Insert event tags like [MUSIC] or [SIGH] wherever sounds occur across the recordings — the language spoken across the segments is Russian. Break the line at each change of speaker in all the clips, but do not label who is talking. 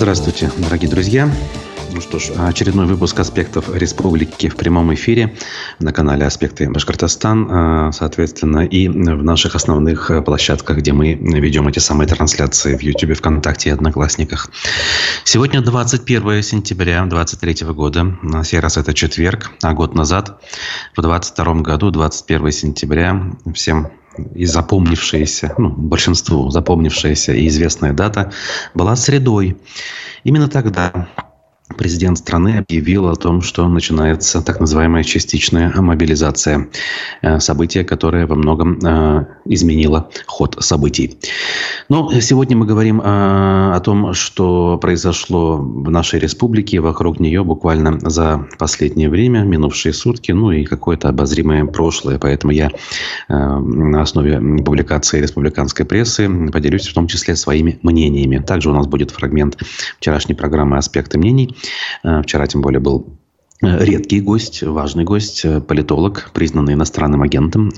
Здравствуйте, дорогие друзья. Ну что ж, очередной выпуск «Аспектов республики» в прямом эфире на канале «Аспекты Башкортостан», а, соответственно, и в наших основных площадках, где мы ведем эти самые трансляции в YouTube, ВКонтакте и Одноклассниках. Сегодня 21 сентября 2023 года, на сей раз это четверг, а год назад, в 2022 году, 21 сентября, всем и запомнившаяся, ну, большинству запомнившаяся и известная дата была средой. Именно тогда президент страны объявил о том, что начинается так называемая частичная мобилизация. Э, событие, которое во многом э, изменило ход событий. Но сегодня мы говорим э, о том, что произошло в нашей республике, вокруг нее буквально за последнее время, минувшие сутки, ну и какое-то обозримое прошлое. Поэтому я на основе публикации республиканской прессы поделюсь в том числе своими мнениями. Также у нас будет фрагмент вчерашней программы «Аспекты мнений», вчера тем более был э, редкий гость, важный гость, э, политолог, признанный иностранным агентом,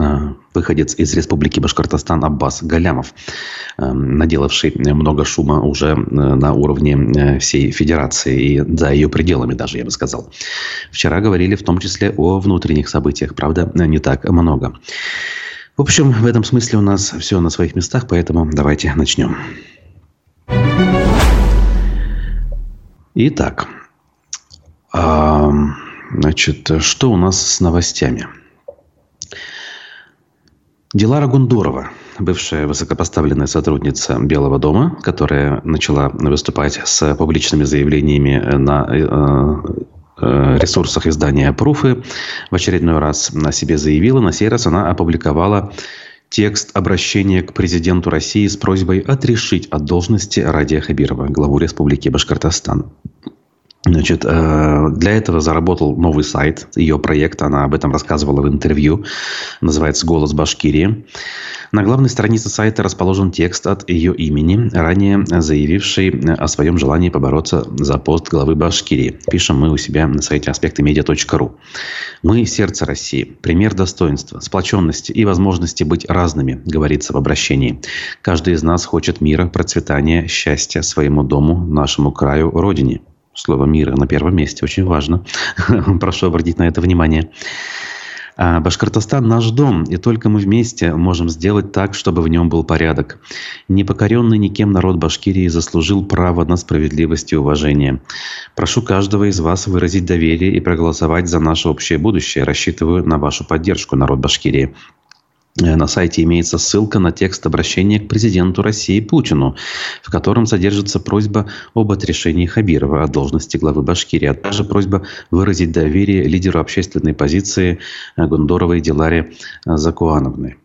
выходец из Республики Башкортостан Аббас Галямов, наделавший много шума уже на уровне всей федерации и за ее пределами даже, я бы сказал. Вчера говорили в том числе о внутренних событиях, правда, не так много. В общем, в этом смысле у нас все на своих местах, поэтому давайте начнем. Итак, Значит, что у нас с новостями? Дилара Гундурова, бывшая высокопоставленная сотрудница Белого дома, которая начала выступать с публичными заявлениями на э, э, ресурсах издания «Пруфы», в очередной раз на себе заявила. На сей раз она опубликовала текст обращения к президенту России с просьбой отрешить от должности Радия Хабирова, главу Республики Башкортостан. Значит, э, для этого заработал новый сайт, ее проект, она об этом рассказывала в интервью, называется «Голос Башкирии». На главной странице сайта расположен текст от ее имени, ранее заявивший о своем желании побороться за пост главы Башкирии. Пишем мы у себя на сайте аспектымедиа.ру. «Мы – сердце России, пример достоинства, сплоченности и возможности быть разными», говорится в обращении. «Каждый из нас хочет мира, процветания, счастья своему дому, нашему краю, родине». Слово «мира» на первом месте. Очень важно. [LAUGHS] Прошу обратить на это внимание. А, Башкортостан – наш дом, и только мы вместе можем сделать так, чтобы в нем был порядок. Непокоренный никем народ Башкирии заслужил право на справедливость и уважение. Прошу каждого из вас выразить доверие и проголосовать за наше общее будущее. Рассчитываю на вашу поддержку, народ Башкирии. Э, на сайте имеется ссылка на текст обращения к президенту России Путину, в котором содержится просьба об отрешении Хабирова от должности главы Башкирии, а также просьба выразить доверие лидеру общественной позиции э, Гундоровой Диларе э, Закуановны.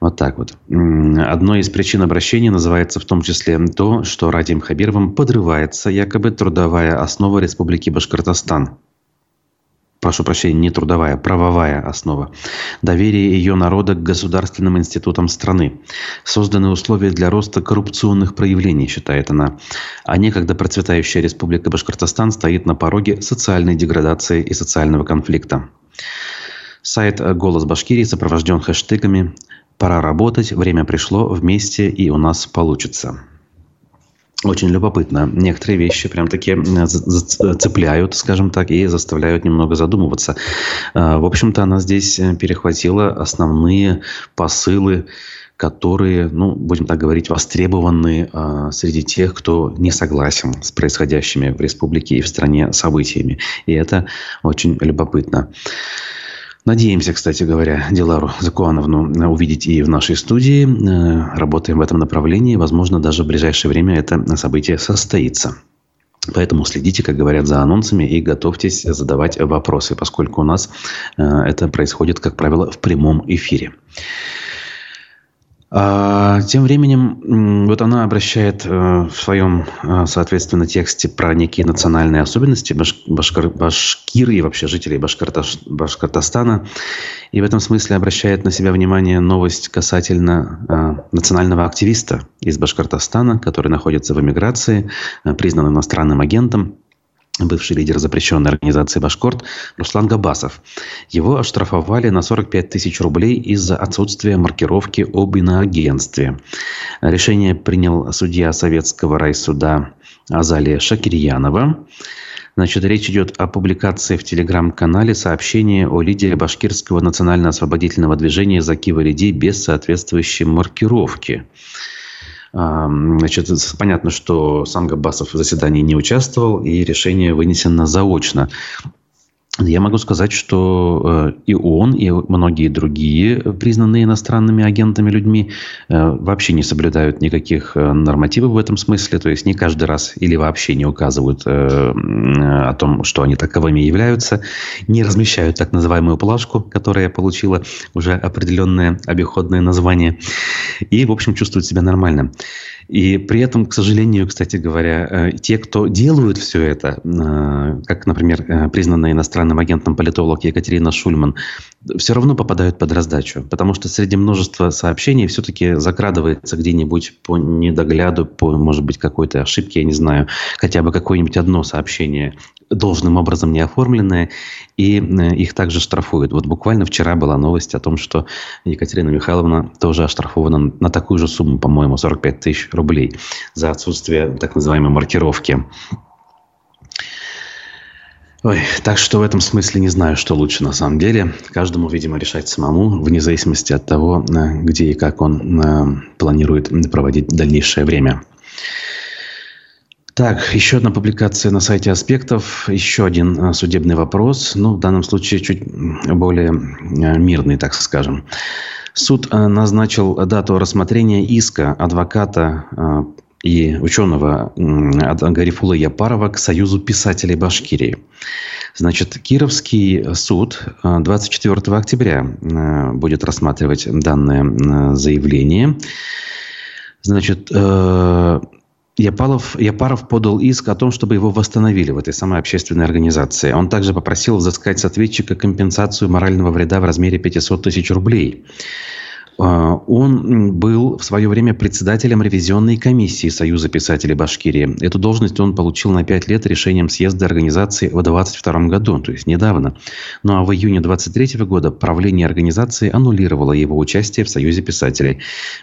Вот так вот. Одной из причин обращения называется в том числе то, что Радием Хабировым подрывается якобы трудовая основа Республики Башкортостан прошу прощения, не трудовая, правовая основа. Доверие ее народа к государственным институтам страны. Созданы условия для роста коррупционных проявлений, считает она. А некогда процветающая республика Башкортостан стоит на пороге социальной деградации и социального конфликта. Сайт «Голос Башкирии» сопровожден хэштегами «Пора работать», «Время пришло», «Вместе» и «У нас получится». Очень любопытно. Некоторые вещи прям таки цепляют, скажем так, и заставляют немного задумываться. А, в общем-то, она здесь э, перехватила основные посылы которые, ну, будем так говорить, востребованы э, среди тех, кто не согласен с происходящими в республике и в стране событиями. И это очень любопытно. Надеемся, кстати говоря, Дилару Закуановну увидеть и в нашей студии. Э, работаем в этом направлении. Возможно, даже в ближайшее время это событие состоится. Поэтому следите, как говорят, за анонсами и готовьтесь задавать вопросы, поскольку у нас э, это происходит, как правило, в прямом эфире. А, тем временем, вот она обращает э, в своем, э, соответственно, тексте про некие национальные особенности баш, башкар, башкиры и вообще жителей Башкортостана. И в этом смысле обращает на себя внимание новость касательно э, национального активиста из Башкортостана, который находится в эмиграции, признан иностранным агентом бывший лидер запрещенной организации «Башкорт» Руслан Габасов. Его оштрафовали на 45 тысяч рублей из-за отсутствия маркировки об иноагентстве. Решение принял судья Советского райсуда Азалия Шакирьянова. Значит, речь идет о публикации в телеграм-канале сообщения о лидере башкирского национально-освободительного движения Закива Лидей без соответствующей маркировки. Значит, понятно, что сам Габасов в заседании не участвовал, и решение вынесено заочно. Я могу сказать, что э, и он, и многие другие признанные иностранными агентами людьми э, вообще не соблюдают никаких э, нормативов в этом смысле. То есть не каждый раз или вообще не указывают о том, что они таковыми являются, не размещают так называемую плашку, которая получила уже определенное обиходное название, и, в общем, чувствуют себя нормально. И при этом, к сожалению, кстати говоря, те, кто делают все это, как, например, признанные иностранные иностранным агентом политолог Екатерина Шульман, все равно попадают под раздачу. Потому что среди множества сообщений все-таки закрадывается где-нибудь по недогляду, по, может быть, какой-то ошибке, я не знаю, хотя бы какое-нибудь одно сообщение должным образом не оформленное, и э, их также штрафуют. Вот буквально вчера была новость о том, что Екатерина Михайловна тоже оштрафована на такую же сумму, по-моему, 45 тысяч рублей за отсутствие так называемой маркировки. Ой, так что в этом смысле не знаю, что лучше на самом деле. Каждому, видимо, решать самому, вне зависимости от того, э, где и как он э, планирует проводить дальнейшее время. Так, еще одна публикация на сайте «Аспектов». Еще один э, судебный вопрос. Ну, в данном случае чуть более мирный, так скажем. Суд назначил дату рассмотрения иска адвоката и ученого Гарифула Япарова к Союзу писателей Башкирии. Значит, Кировский суд 24 э, октября э, будет рассматривать данное э, заявление. Значит, Япалов, Япаров подал иск о том, чтобы его восстановили в этой самой общественной организации. Он также попросил взыскать с ответчика компенсацию морального вреда в размере 500 тысяч рублей. А, он был в свое время председателем ревизионной комиссии Союза писателей Башкирии. Эту должность он получил на пять лет решением съезда организации в 22 году, то есть недавно. Ну а в июне 23 года правление организации аннулировало его участие в Союзе писателей.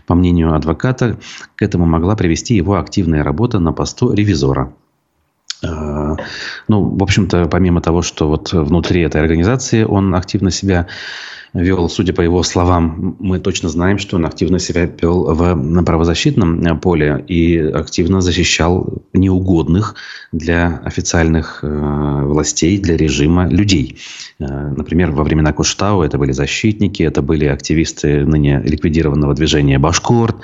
По мнению адвоката, к этому могла привести его активная работа на посту ревизора. А, ну, в общем-то, помимо того, что вот внутри этой организации он активно себя вел, судя по его словам, мы точно знаем, что он активно себя вел в правозащитном поле и активно защищал неугодных для официальных э, властей, для режима людей. Э, например, во времена Куштау это были защитники, это были активисты ныне ликвидированного движения «Башкорт», Э,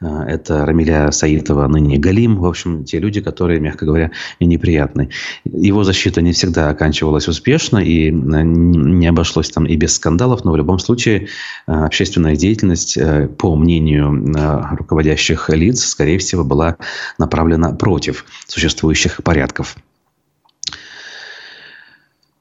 это Рамиля Саитова, ныне Галим. В общем, те люди, которые, мягко говоря, неприятны. Его защита не всегда оканчивалась успешно и э, не обошлось там и без скандалов, но в любом случае э, общественная деятельность, по мнению руководящих лиц, скорее всего, была направлена против существующих порядков.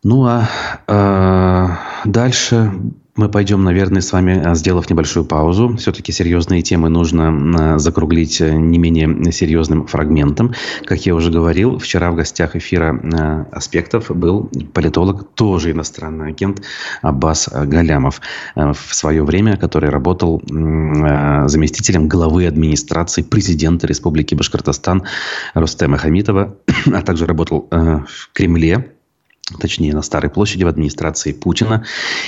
Ну а э, дальше мы пойдем, наверное, с вами, а, сделав небольшую паузу. Все-таки серьезные темы нужно а, закруглить э, не менее серьезным фрагментом. Как я уже говорил, вчера в гостях эфира а, «Аспектов» был политолог, тоже иностранный агент Аббас Галямов. В свое время, который работал заместителем главы администрации президента Республики Башкортостан Рустема Хамитова, [CLEARS THROAT] а также работал в Кремле точнее на Старой площади в администрации Путина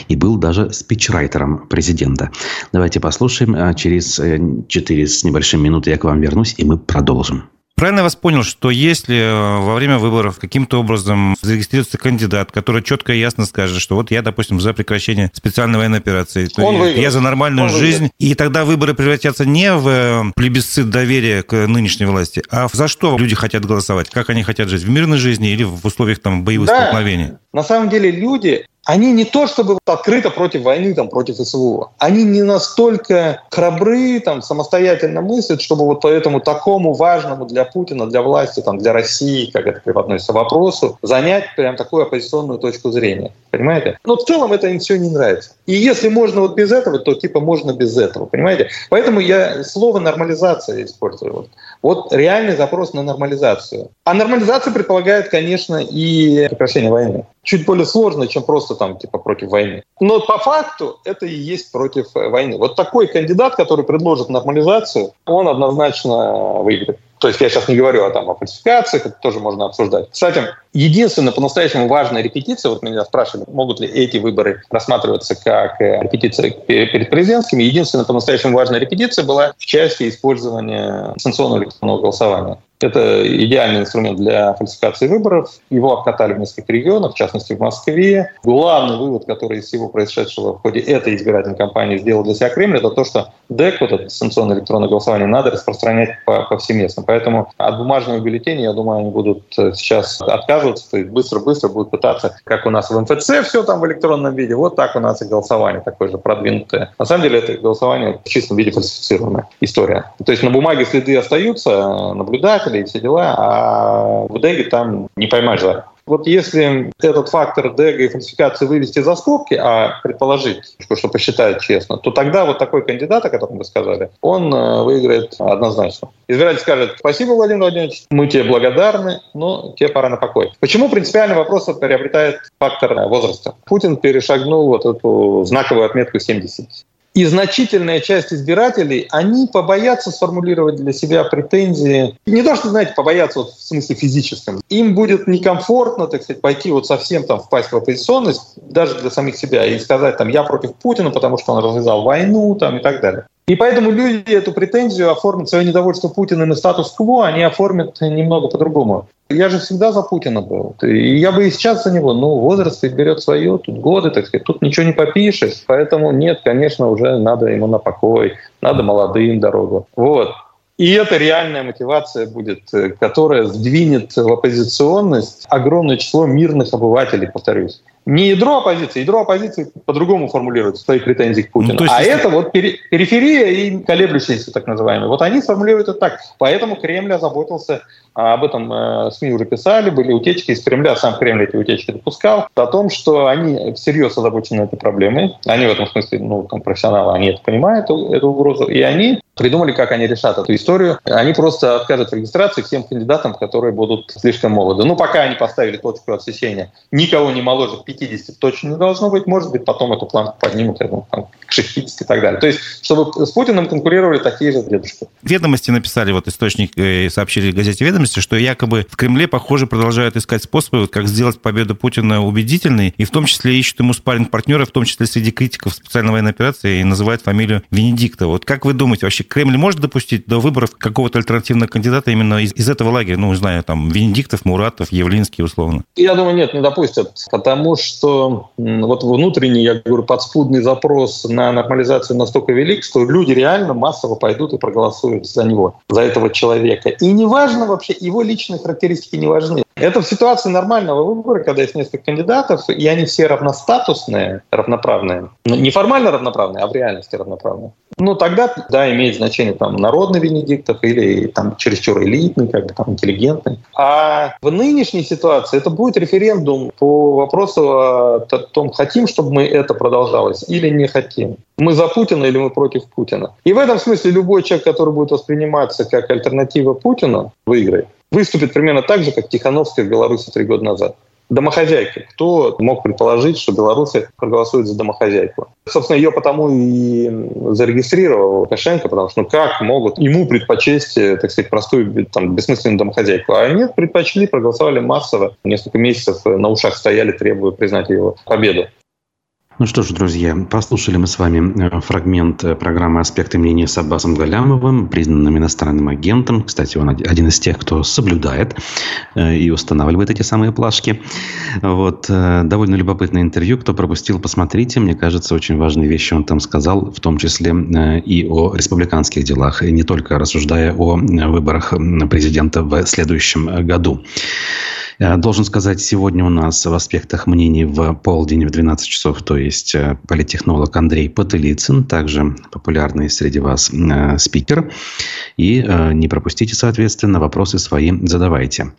и был даже спичрайтером президента. Давайте послушаем. А через 4 э, с небольшим минуты я к вам вернусь, и мы продолжим.
Правильно я вас понял, что если э, во время выборов каким-то образом зарегистрируется кандидат, который четко и ясно скажет, что вот я, допустим, за прекращение специальной военной операции, Он я выиграл. за нормальную Он жизнь, выиграл. и тогда выборы превратятся не в э, плебисцит доверия к нынешней власти, а за что люди хотят голосовать, как они хотят жить, в мирной жизни или в условиях там боевых да. столкновений?
На самом деле люди они не то чтобы открыто против войны, там, против СВО, они не настолько храбры, там, самостоятельно мыслят, чтобы вот по этому такому важному для Путина, для власти, там, для России, как это относится вопросу, занять прям такую оппозиционную точку зрения. Понимаете? Но в целом это им все не нравится. И если можно вот без этого, то типа можно без этого. Понимаете? Поэтому я слово нормализация использую. Вот. Вот реальный запрос на нормализацию. А нормализация предполагает, конечно, и прекращение войны. Чуть более сложно, чем просто там типа против войны. Но по факту это и есть против войны. Вот такой кандидат, который предложит нормализацию, он однозначно выиграет. То есть я сейчас не говорю о, там, о фальсификациях, это тоже можно обсуждать. Кстати, единственная по-настоящему важная репетиция, вот меня спрашивали, могут ли эти выборы рассматриваться как э, репетиция перед президентскими, единственная по-настоящему важная репетиция была в части использования санкционного электронного голосования. Это идеальный инструмент для фальсификации выборов. Его обкатали в нескольких регионах, в частности в Москве. Главный вывод, который из всего происшедшего в ходе этой избирательной кампании сделал для себя Кремль, это то, что ДЭК, вот это дистанционное электронное голосование, надо распространять по, повсеместно. Поэтому от бумажного бюллетеня, я думаю, они будут э, сейчас отказываться, то есть быстро-быстро будут пытаться, как у нас в МФЦ все там в электронном виде, вот так у нас и голосование такое же продвинутое. На самом деле это голосование в чистом виде фальсифицированная история. То есть на бумаге следы остаются, наблюдатель показатели и все дела, а в Деге там не поймаешь за вот если этот фактор дега и фальсификации вывести за скобки, а предположить, что посчитают честно, то тогда вот такой кандидат, о котором вы сказали, он э, выиграет однозначно. Избиратель скажет, спасибо, Владимир Владимирович, мы тебе благодарны, но тебе пора на покой. Почему принципиальный вопрос приобретает фактор возраста? Путин перешагнул вот эту знаковую отметку 70. И значительная часть избирателей, они побоятся сформулировать для себя претензии. Не то, что, знаете, побоятся вот в смысле физическом. Им будет некомфортно, так сказать, пойти вот совсем там впасть в оппозиционность, даже для самих себя, и сказать там, я против Путина, потому что он развязал войну там и так далее. И поэтому люди эту претензию оформят, свое недовольство Путиным и статус-кво, они оформят немного по-другому. Я же всегда за Путина был. И я бы и сейчас за него. Ну, возраст берет свое, тут годы, так сказать, тут ничего не попишешь. Поэтому нет, конечно, уже надо ему на покой, надо молодым дорогу. Вот. И это реальная мотивация будет, э, которая сдвинет в оппозиционность огромное число мирных обывателей, повторюсь не ядро оппозиции, ядро оппозиции по-другому формулирует свои претензии к Путину. Ну, есть, а если... это вот периферия и колеблющиеся так называемые. Вот они сформулируют это так. Поэтому Кремль озаботился, а об этом э, СМИ уже писали, были утечки из Кремля, сам Кремль эти утечки допускал, о том, что они всерьез озабочены этой проблемой. Они в этом смысле, ну, там, профессионалы, они это понимают, эту, эту угрозу. И они придумали, как они решат эту историю. Они просто откажут в регистрации всем кандидатам, которые будут слишком молоды. Ну, пока они поставили точку отсечения. Никого не моложе 50 точно не должно быть. Может быть, потом эту планку поднимут, я думаю, там, к 60 и так далее. То есть, чтобы с Путиным конкурировали такие же дедушки.
Ведомости написали, вот источник э, сообщили газете «Ведомости», что якобы в Кремле, похоже, продолжают искать способы, как сделать победу Путина убедительной, и в том числе ищут ему спарринг партнера, в том числе среди критиков специальной военной операции, и называют фамилию Венедикта. Вот как вы думаете, вообще Кремль может допустить до выборов какого-то альтернативного кандидата именно из, из этого лагеря? Ну, не знаю, там, Венедиктов, Муратов, Явлинский, условно.
Я думаю, нет, не допустят, потому что вот внутренний, я говорю, подспудный запрос на нормализацию настолько велик, что люди реально массово пойдут и проголосуют за него, за этого человека. И неважно вообще, его личные характеристики не важны. Это в ситуации нормального выбора, когда есть несколько кандидатов, и они все равностатусные, равноправные. Ну, не формально равноправные, а в реальности равноправные. Ну, тогда, да, имеет значение там народный Венедиктов или там чересчур элитный, как бы там интеллигентный. А в нынешней ситуации это будет референдум по вопросу о том, хотим, чтобы мы это продолжалось или не хотим. Мы за Путина или мы против Путина. И в этом смысле любой человек, который будет восприниматься как альтернатива Путину, выиграет выступит примерно так же, как Тихановская в Беларуси три года назад. Домохозяйки. Кто мог предположить, что белорусы проголосуют за домохозяйку? Собственно, ее потому и зарегистрировал Лукашенко, потому что ну как могут ему предпочесть, э, так сказать, простую, там, бессмысленную домохозяйку? А они предпочли, проголосовали массово, несколько месяцев на ушах стояли, требуя признать его победу.
Ну что ж, друзья, послушали мы с вами э, фрагмент э, программы «Аспекты мнения» с Аббасом Галямовым, признанным иностранным агентом. Кстати, он один из тех, кто соблюдает э, и устанавливает эти самые плашки. Вот. Довольно любопытное интервью. Кто пропустил, посмотрите. Мне кажется, очень важные вещи он там сказал, в том числе и о республиканских делах, и не только рассуждая о выборах президента в следующем году. Э, должен сказать, сегодня у нас в аспектах мнений в полдень в 12 часов, то есть э, политтехнолог Андрей Потылицын, также популярный среди вас э, спикер. И не пропустите, соответственно, вопросы свои задавайте.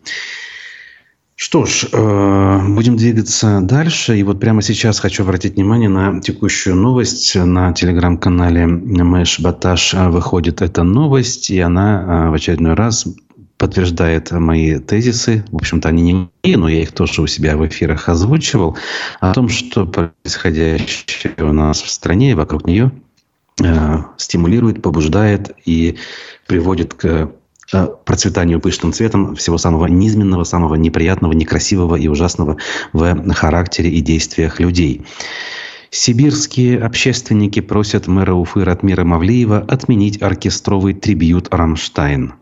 Что ж, будем двигаться дальше. И вот прямо сейчас хочу обратить внимание на текущую новость. На телеграм-канале Мэш Баташ выходит эта новость, и она в очередной раз подтверждает мои тезисы. В общем-то, они не мои, но я их тоже у себя в эфирах озвучивал. О том, что происходящее у нас в стране и вокруг нее э, стимулирует, побуждает и приводит к Э, процветанию пышным цветом всего самого низменного, самого неприятного, некрасивого и ужасного в характере и действиях людей. Сибирские общественники просят мэра Уфы Ратмира Мавлиева отменить оркестровый трибьют «Рамштайн».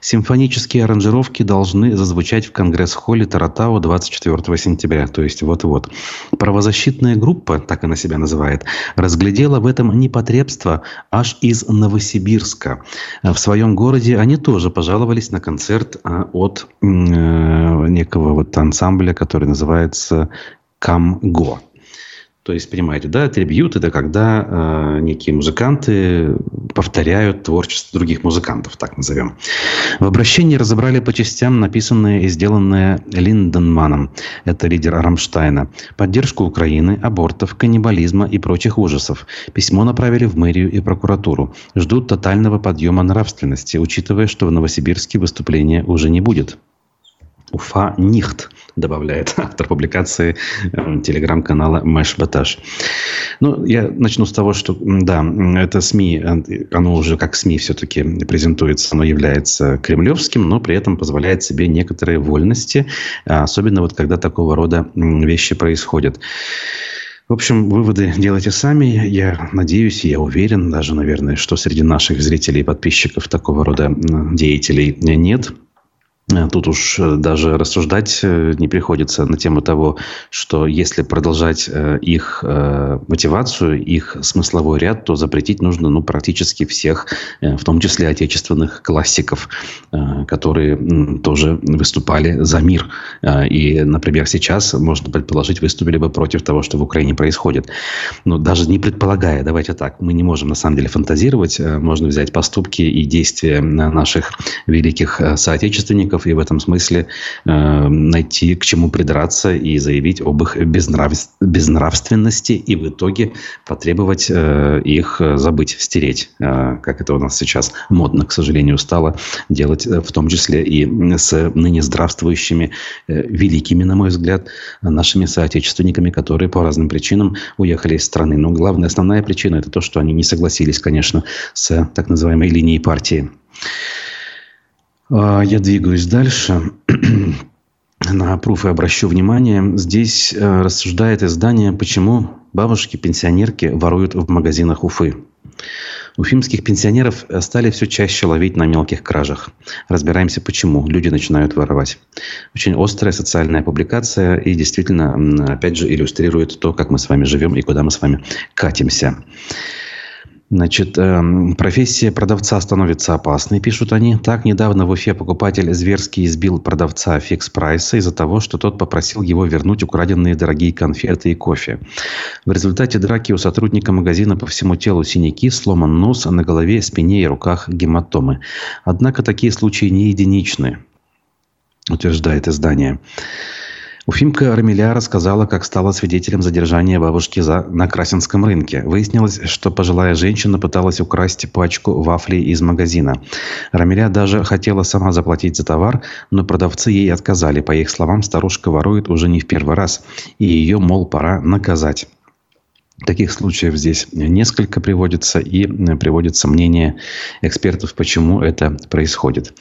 Симфонические аранжировки должны зазвучать в Конгресс-холле Таратау 24 сентября, то есть вот-вот. Правозащитная группа, так она себя называет, разглядела в этом непотребство аж из Новосибирска. В своем городе они тоже пожаловались на концерт а, от э, некого вот ансамбля, который называется Камго. То есть, понимаете, да, трибьют – это когда э, некие музыканты повторяют творчество других музыкантов, так назовем. В обращении разобрали по частям написанное и сделанное Линденманом, это лидер Рамштайна, поддержку Украины, абортов, каннибализма и прочих ужасов. Письмо направили в мэрию и прокуратуру. Ждут тотального подъема нравственности, учитывая, что в Новосибирске выступления уже не будет. Уфа Нихт, добавляет [LAUGHS] автор публикации э, телеграм-канала Мэш Баташ. Ну, я начну с того, что, да, это СМИ, э, оно уже как СМИ все-таки презентуется, оно является кремлевским, но при этом позволяет себе некоторые вольности, особенно вот когда такого рода вещи происходят. В общем, выводы делайте сами. Я надеюсь, я уверен даже, наверное, что среди наших зрителей и подписчиков такого рода деятелей нет. Э, тут уж э, даже рассуждать э, не приходится на тему того, что если продолжать их мотивацию, их смысловой ряд, то запретить нужно ну, практически всех, в том числе отечественных классиков, которые тоже выступали за мир. И, например, сейчас, можно предположить, выступили бы против того, что в Украине происходит. Но даже не предполагая, давайте так, мы не можем на самом деле фантазировать, можно взять поступки и действия наших великих соотечественников, и в этом смысле э, найти к чему придраться и заявить об их безнрав... безнравственности и в итоге потребовать э, их забыть, стереть, э, как это у нас сейчас модно, к сожалению, стало делать, э, в том числе и с ныне здравствующими э, великими, на мой взгляд, нашими соотечественниками, которые по разным причинам уехали из страны. Но главная, основная причина это то, что они не согласились, конечно, с так называемой линией партии. А, я двигаюсь дальше. [CLEARS THROAT] На пруфы обращу внимание. Здесь э, рассуждает издание, почему бабушки-пенсионерки воруют в магазинах Уфы. Уфимских пенсионеров стали все чаще ловить на мелких кражах. Разбираемся, почему люди начинают воровать. Очень острая социальная публикация и действительно, опять же, иллюстрирует то, как мы с вами живем и куда мы с вами катимся. Значит, э, профессия продавца становится опасной, пишут они. Так, недавно в Уфе покупатель зверски избил продавца фикс-прайса из-за того, что тот попросил его вернуть украденные дорогие конфеты и кофе. В результате драки у сотрудника магазина по всему телу синяки, сломан нос, а на голове, спине и руках гематомы. Однако такие случаи не единичны, утверждает издание. Уфимка Рамиля рассказала, как стала свидетелем задержания бабушки за... на Красинском рынке. Выяснилось, что пожилая женщина пыталась украсть пачку вафлей из магазина. Рамиля даже хотела сама заплатить за товар, но продавцы ей отказали. По их словам, старушка ворует уже не в первый раз, и ее, мол, пора наказать. Таких случаев здесь несколько приводится, и приводится мнение экспертов, почему это происходит.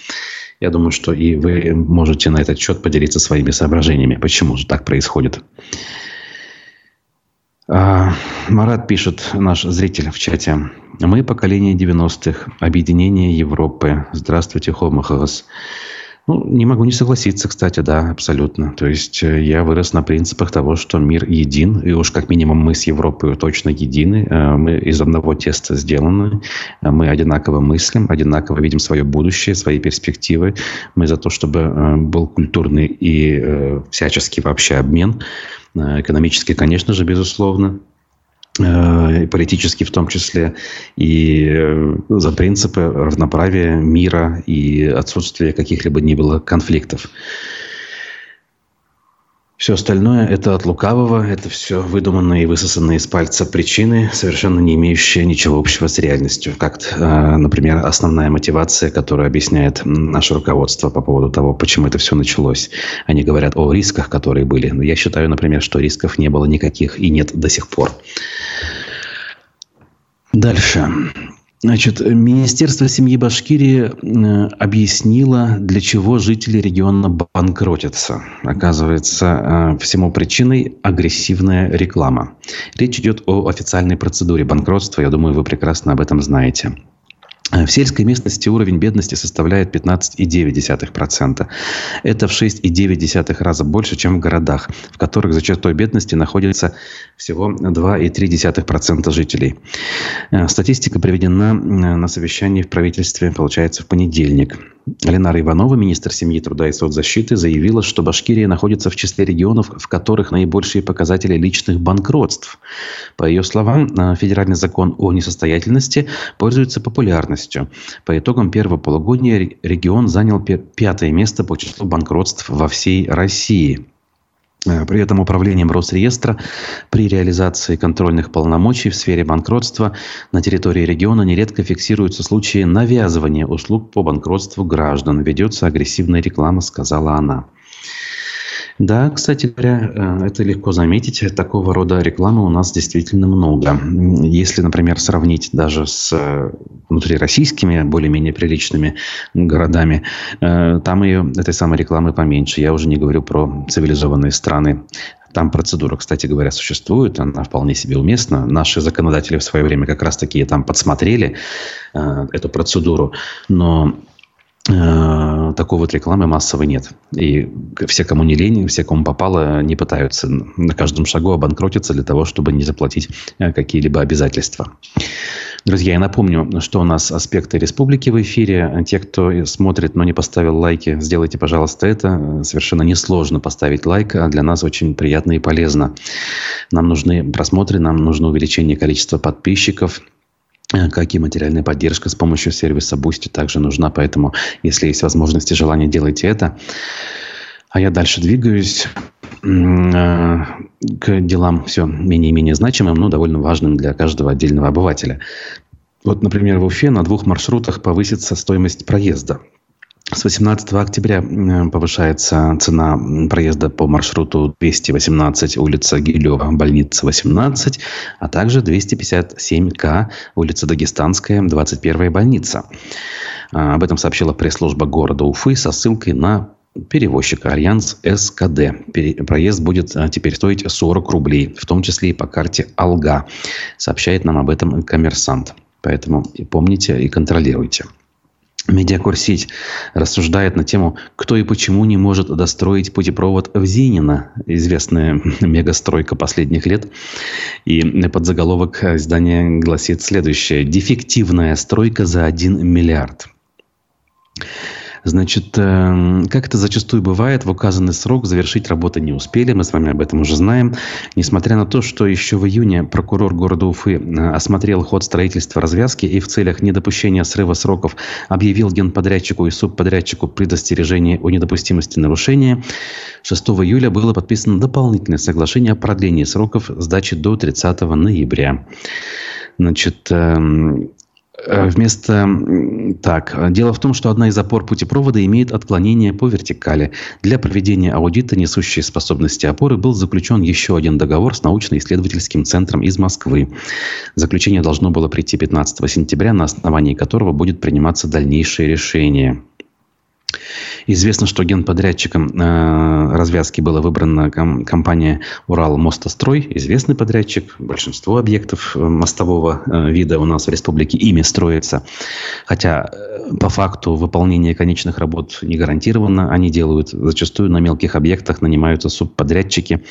Я думаю, что и вы можете на этот счет поделиться своими соображениями, почему же так происходит. А, Марат пишет, наш зритель в чате. Мы поколение 90-х, объединение Европы. Здравствуйте, Хомахагас. Ну, не могу не согласиться, кстати, да, абсолютно. То есть э, я вырос на принципах того, что мир един, и уж как минимум мы с Европой точно едины, э, мы из одного теста сделаны, э, мы одинаково мыслим, одинаково видим свое будущее, свои перспективы. Мы за то, чтобы был культурный и всяческий вообще обмен, экономический, конечно же, безусловно, политически в том числе, и э, за принципы равноправия, мира и отсутствия каких-либо ни было конфликтов. Все остальное – это от лукавого, это все выдуманные и высосанные из пальца причины, совершенно не имеющие ничего общего с реальностью. Как, э, например, основная мотивация, которая объясняет наше руководство по поводу того, почему это все началось. Они говорят о рисках, которые были. Я считаю, например, что рисков не было никаких и нет до сих пор. Дальше. Значит, Министерство семьи Башкирии э, объяснило, для чего жители региона банкротятся. Оказывается, э, всему причиной агрессивная реклама. Речь идет о официальной процедуре банкротства. Я думаю, вы прекрасно об этом знаете. В сельской местности уровень бедности составляет 15,9%. Это в 6,9 раза больше, чем в городах, в которых за чертой бедности находится всего 2,3% жителей. Э, статистика приведена э, на совещании в правительстве, получается, в понедельник. Ленара Иванова, министр семьи, труда и соцзащиты, заявила, что Башкирия находится в числе регионов, в которых наибольшие показатели личных банкротств. По ее словам, э, федеральный закон о несостоятельности пользуется популярностью. По итогам первого полугодия регион занял пятое место по числу банкротств во всей России. Э, при этом управлением Росреестра при реализации контрольных полномочий в сфере банкротства на территории региона нередко фиксируются случаи навязывания услуг по банкротству граждан. Ведется агрессивная реклама, сказала она. Да, кстати говоря, э, это легко заметить. Такого рода рекламы у нас действительно много. Если, например, сравнить даже с э, внутрироссийскими, более-менее приличными городами, э, там ее, этой самой рекламы поменьше. Я уже не говорю про цивилизованные страны. Там процедура, кстати говоря, существует, она вполне себе уместна. Наши законодатели в свое время как раз таки там подсмотрели э, эту процедуру, но такой вот рекламы массовой нет. И все, кому не лень, все, кому попало, не пытаются на каждом шагу обанкротиться для того, чтобы не заплатить э, какие-либо обязательства. Друзья, я напомню, что у нас аспекты республики в эфире. Те, кто смотрит, но не поставил лайки, сделайте, пожалуйста, это. Совершенно несложно поставить лайк, а для нас очень приятно и полезно. Нам нужны просмотры, нам нужно увеличение количества подписчиков – Э, как и материальная поддержка с помощью сервиса Boosty также нужна. Поэтому, если есть возможность и желание, делайте это. А я дальше двигаюсь э, к делам все менее и менее значимым, но довольно важным для каждого отдельного обывателя. Вот, например, в Уфе на двух маршрутах повысится стоимость проезда. С 18 октября повышается цена проезда по маршруту 218 улица Гилева, больница 18, а также 257К, улица Дагестанская, 21 больница. А, об этом сообщила пресс-служба города Уфы со ссылкой на перевозчика Альянс СКД. Проезд будет а, теперь стоить 40 рублей, в том числе и по карте Алга. Сообщает нам об этом коммерсант. Поэтому помните и контролируйте. Медиакорсеть рассуждает на тему, кто и почему не может достроить путепровод в Зинино, известная [LAUGHS] мегастройка последних лет. И подзаголовок издания гласит следующее. «Дефективная стройка за 1 миллиард». Значит, эм, как это зачастую бывает, в указанный срок завершить работы не успели, мы с вами об этом уже знаем. Несмотря на то, что еще в июне прокурор города Уфы э, осмотрел ход строительства развязки и в целях недопущения срыва сроков объявил генподрядчику и субподрядчику предостережение о недопустимости нарушения, 6 июля было подписано дополнительное соглашение о продлении сроков сдачи до 30 ноября. Значит, эм, вместо... Так, дело в том, что одна из опор путепровода имеет отклонение по вертикали. Для проведения аудита несущей способности опоры был заключен еще один договор с научно-исследовательским центром из Москвы. Заключение должно было прийти 15 сентября, на основании которого будет приниматься дальнейшее решение. Известно, что генподрядчиком э, развязки была выбрана ком- компания «Урал Мостострой». Известный подрядчик. Большинство объектов э, мостового э, вида у нас в республике ими строится. Хотя э, по факту выполнение конечных работ не гарантировано. Они делают зачастую на мелких объектах, нанимаются субподрядчики.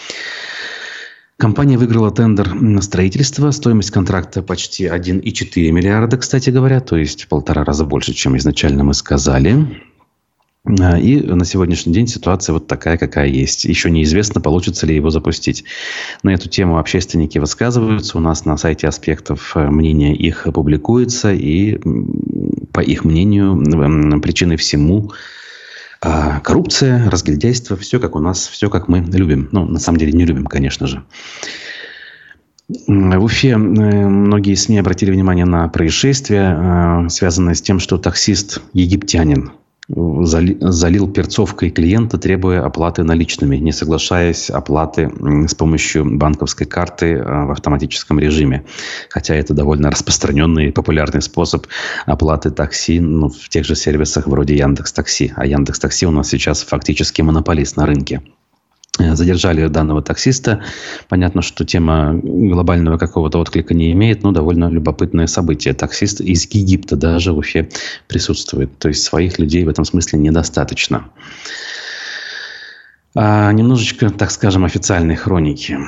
Компания выиграла тендер на строительство. Стоимость контракта почти 1,4 миллиарда, кстати говоря, то есть в полтора раза больше, чем изначально мы сказали. А, и на сегодняшний день ситуация вот такая, какая есть. Еще неизвестно, получится ли его запустить. На эту тему общественники высказываются. У нас на сайте аспектов мнение их публикуется. И, по их мнению, причиной всему А коррупция, разгильдяйство, все как у нас, все как мы любим. Ну, на самом деле не любим, конечно же. В Уфе многие СМИ обратили внимание на происшествие, связанное с тем, что таксист египтянин залил перцовкой клиента, требуя оплаты наличными, не соглашаясь оплаты с помощью банковской карты а, в автоматическом режиме. Хотя это довольно распространенный и популярный способ оплаты такси ну, в тех же сервисах вроде Яндекс Такси. А Яндекс Такси у нас сейчас фактически монополист на рынке. Э, задержали данного таксиста. Понятно, что тема глобального какого-то отклика не имеет, но довольно любопытное событие. Таксист из Египта даже в Уфе присутствует. То есть своих людей в этом смысле недостаточно. А, немножечко, так скажем, официальной хроники.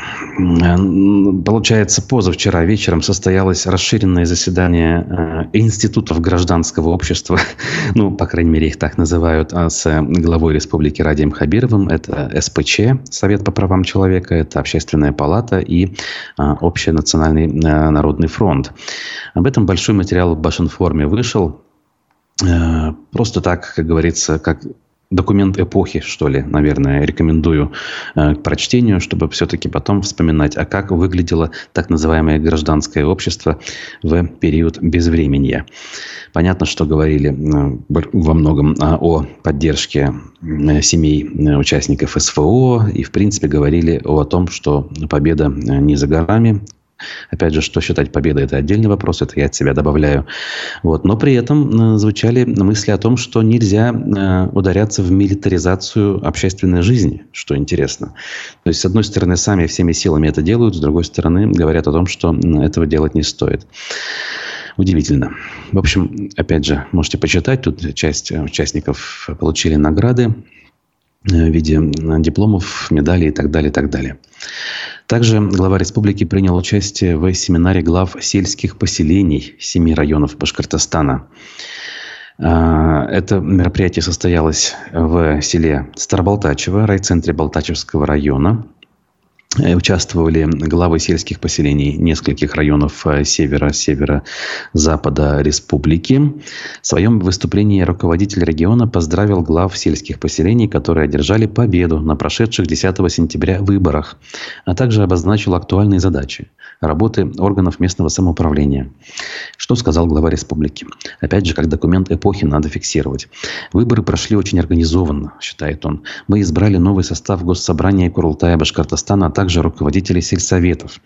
Получается, позавчера вечером состоялось расширенное заседание э, институтов гражданского общества, [LAUGHS] ну, по крайней мере, их так называют, а с главой республики Радием Хабировым. Это СПЧ, Совет по правам человека, это Общественная палата и а, Общий национальный э, народный фронт. Об этом большой материал в Башинформе вышел. Э, просто так, как говорится, как документ эпохи, что ли, наверное, рекомендую э, к прочтению, чтобы все-таки потом вспоминать, а как выглядело так называемое гражданское общество в период безвременья. Понятно, что говорили э, во многом э, о поддержке э, семей участников СВО и, в принципе, говорили о том, что победа не за горами, Опять же, что считать победой, это отдельный вопрос, это я от себя добавляю. Вот. Но при этом э, звучали мысли о том, что нельзя э, ударяться в милитаризацию общественной жизни, что интересно. То есть, с одной стороны, сами всеми силами это делают, с другой стороны, говорят о том, что этого делать не стоит. Удивительно. В общем, опять же, можете почитать. Тут часть участников получили награды в виде дипломов, медалей и так далее, и так далее. Также глава республики принял участие в семинаре глав сельских поселений семи районов Башкортостана. А, это мероприятие состоялось в селе Старобалтачево, райцентре Балтачевского района. Э, участвовали главы сельских поселений нескольких районов э, севера, севера-запада республики. В своем выступлении руководитель региона поздравил глав сельских поселений, которые одержали победу на прошедших 10 сентября выборах, а также обозначил актуальные задачи работы органов местного самоуправления. Что сказал глава республики? Опять же, как документ эпохи надо фиксировать. Выборы прошли очень организованно, считает он. Мы избрали новый состав Госсобрания Курултая Башкортостана, а также руководителей сельсоветов.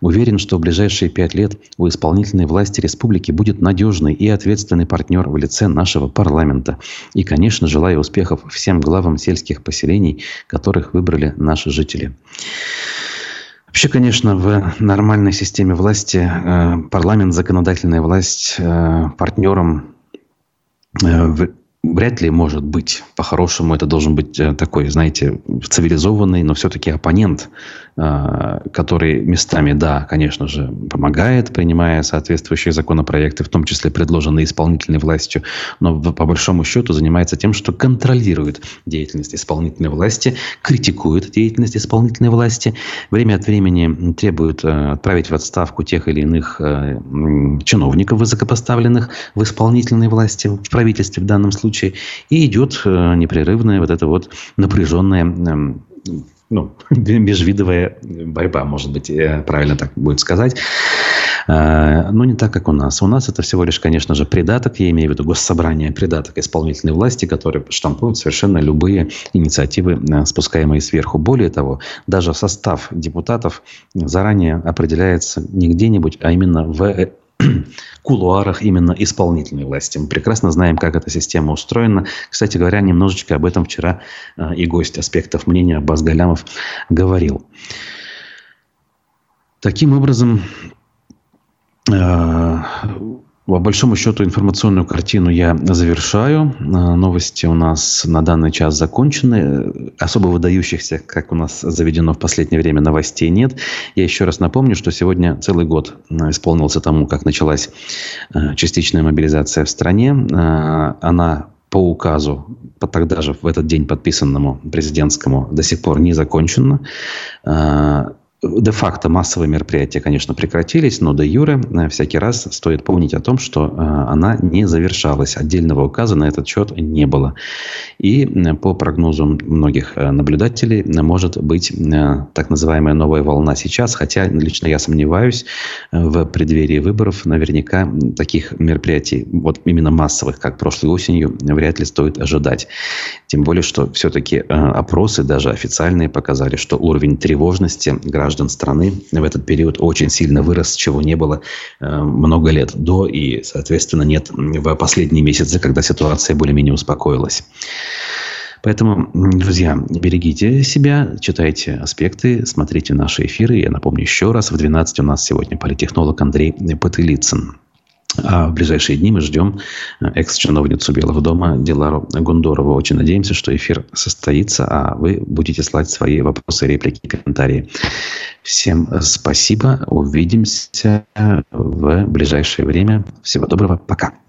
Уверен, что в ближайшие пять лет у исполнительной власти республики будет надежный и ответственный партнер в лице нашего парламента. И, конечно, желаю успехов всем главам сельских поселений, которых выбрали наши жители. Вообще, конечно, в нормальной системе власти э, парламент, законодательная власть э, партнером э, вряд ли может быть. По-хорошему, это должен быть э, такой, знаете, цивилизованный, но все-таки оппонент, э, который местами, да, конечно же, помогает, принимая соответствующие законопроекты, в том числе предложенные исполнительной властью, но по большому счету занимается тем, что контролирует деятельность исполнительной власти, критикует деятельность исполнительной власти, время от времени требует э, отправить в отставку тех или иных чиновников высокопоставленных в исполнительной власти, в правительстве в данном случае, случае. И идет э, непрерывная вот эта вот напряженная эм, ну, [LAUGHS] межвидовая борьба, может быть, э, правильно так будет сказать. Э, но не так, как у нас. У нас это всего лишь, конечно же, придаток, я имею в виду госсобрание, придаток исполнительной власти, который штампует совершенно любые инициативы, спускаемые сверху. Более того, даже состав депутатов заранее определяется не где-нибудь, а именно в [CLEARS THROAT] кулуарах именно исполнительной власти. Мы прекрасно знаем, как эта система устроена. Кстати говоря, немножечко об этом вчера э, и гость аспектов мнения Аббас Галямов говорил. Таким образом, э, по большому счету информационную картину я завершаю. А, новости у нас на данный час закончены. Особо выдающихся, как у нас заведено в последнее время, новостей нет. Я еще раз напомню, что сегодня целый год а, исполнился тому, как началась частичная мобилизация в стране. Она по указу, тогда же в этот день подписанному президентскому, до сих пор не закончена де-факто массовые мероприятия, конечно, прекратились, но де юре э, всякий раз стоит помнить о том, что э, она не завершалась. Отдельного указа на этот счет не было. И по прогнозу многих наблюдателей может быть так называемая новая волна сейчас, хотя лично я сомневаюсь, в преддверии выборов наверняка таких мероприятий, вот именно массовых, как прошлой осенью, вряд ли стоит ожидать. Тем более, что все-таки опросы, даже официальные, показали, что уровень тревожности граждан граждан страны в этот период очень сильно вырос, чего не было э, много лет до и, соответственно, нет в последние месяцы, когда ситуация более-менее успокоилась. Поэтому, друзья, берегите себя, читайте аспекты, смотрите наши эфиры. Я напомню еще раз, в 12 у нас сегодня политехнолог Андрей Потылицын. А в ближайшие дни мы ждем э, экс-чиновницу Белого дома Дилару Гундорову. Очень надеемся, что эфир состоится, а вы будете слать свои вопросы, реплики, комментарии. Всем спасибо. Увидимся в ближайшее время. Всего доброго. Пока.